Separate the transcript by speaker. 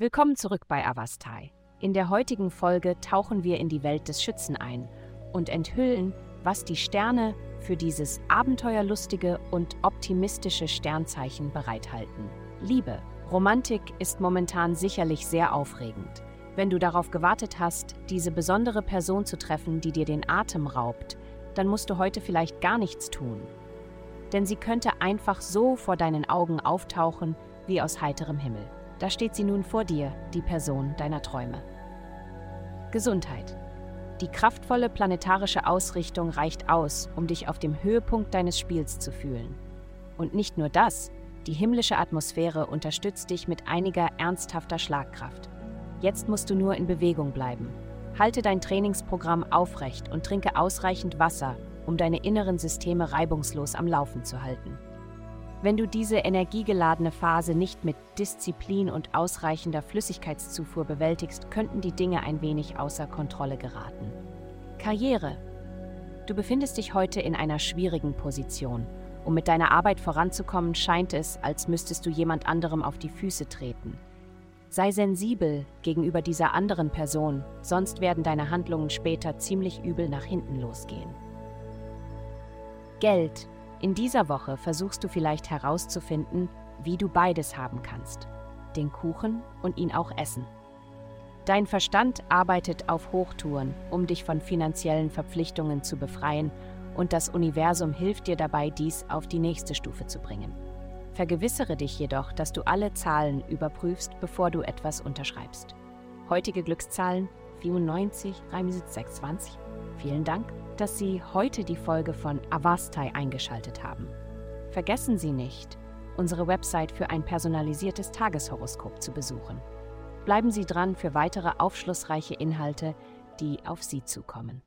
Speaker 1: Willkommen zurück bei Avastai. In der heutigen Folge tauchen wir in die Welt des Schützen ein und enthüllen, was die Sterne für dieses abenteuerlustige und optimistische Sternzeichen bereithalten. Liebe. Romantik ist momentan sicherlich sehr aufregend. Wenn du darauf gewartet hast, diese besondere Person zu treffen, die dir den Atem raubt, dann musst du heute vielleicht gar nichts tun. Denn sie könnte einfach so vor deinen Augen auftauchen wie aus heiterem Himmel. Da steht sie nun vor dir, die Person deiner Träume. Gesundheit. Die kraftvolle planetarische Ausrichtung reicht aus, um dich auf dem Höhepunkt deines Spiels zu fühlen. Und nicht nur das, die himmlische Atmosphäre unterstützt dich mit einiger ernsthafter Schlagkraft. Jetzt musst du nur in Bewegung bleiben. Halte dein Trainingsprogramm aufrecht und trinke ausreichend Wasser, um deine inneren Systeme reibungslos am Laufen zu halten. Wenn du diese energiegeladene Phase nicht mit Disziplin und ausreichender Flüssigkeitszufuhr bewältigst, könnten die Dinge ein wenig außer Kontrolle geraten. Karriere. Du befindest dich heute in einer schwierigen Position. Um mit deiner Arbeit voranzukommen, scheint es, als müsstest du jemand anderem auf die Füße treten. Sei sensibel gegenüber dieser anderen Person, sonst werden deine Handlungen später ziemlich übel nach hinten losgehen. Geld. In dieser Woche versuchst du vielleicht herauszufinden, wie du beides haben kannst. Den Kuchen und ihn auch essen. Dein Verstand arbeitet auf Hochtouren, um dich von finanziellen Verpflichtungen zu befreien, und das Universum hilft dir dabei, dies auf die nächste Stufe zu bringen. Vergewissere dich jedoch, dass du alle Zahlen überprüfst, bevor du etwas unterschreibst. Heutige Glückszahlen 94, Reimsitz 620. Vielen Dank, dass Sie heute die Folge von Avastai eingeschaltet haben. Vergessen Sie nicht, unsere Website für ein personalisiertes Tageshoroskop zu besuchen. Bleiben Sie dran für weitere aufschlussreiche Inhalte, die auf Sie zukommen.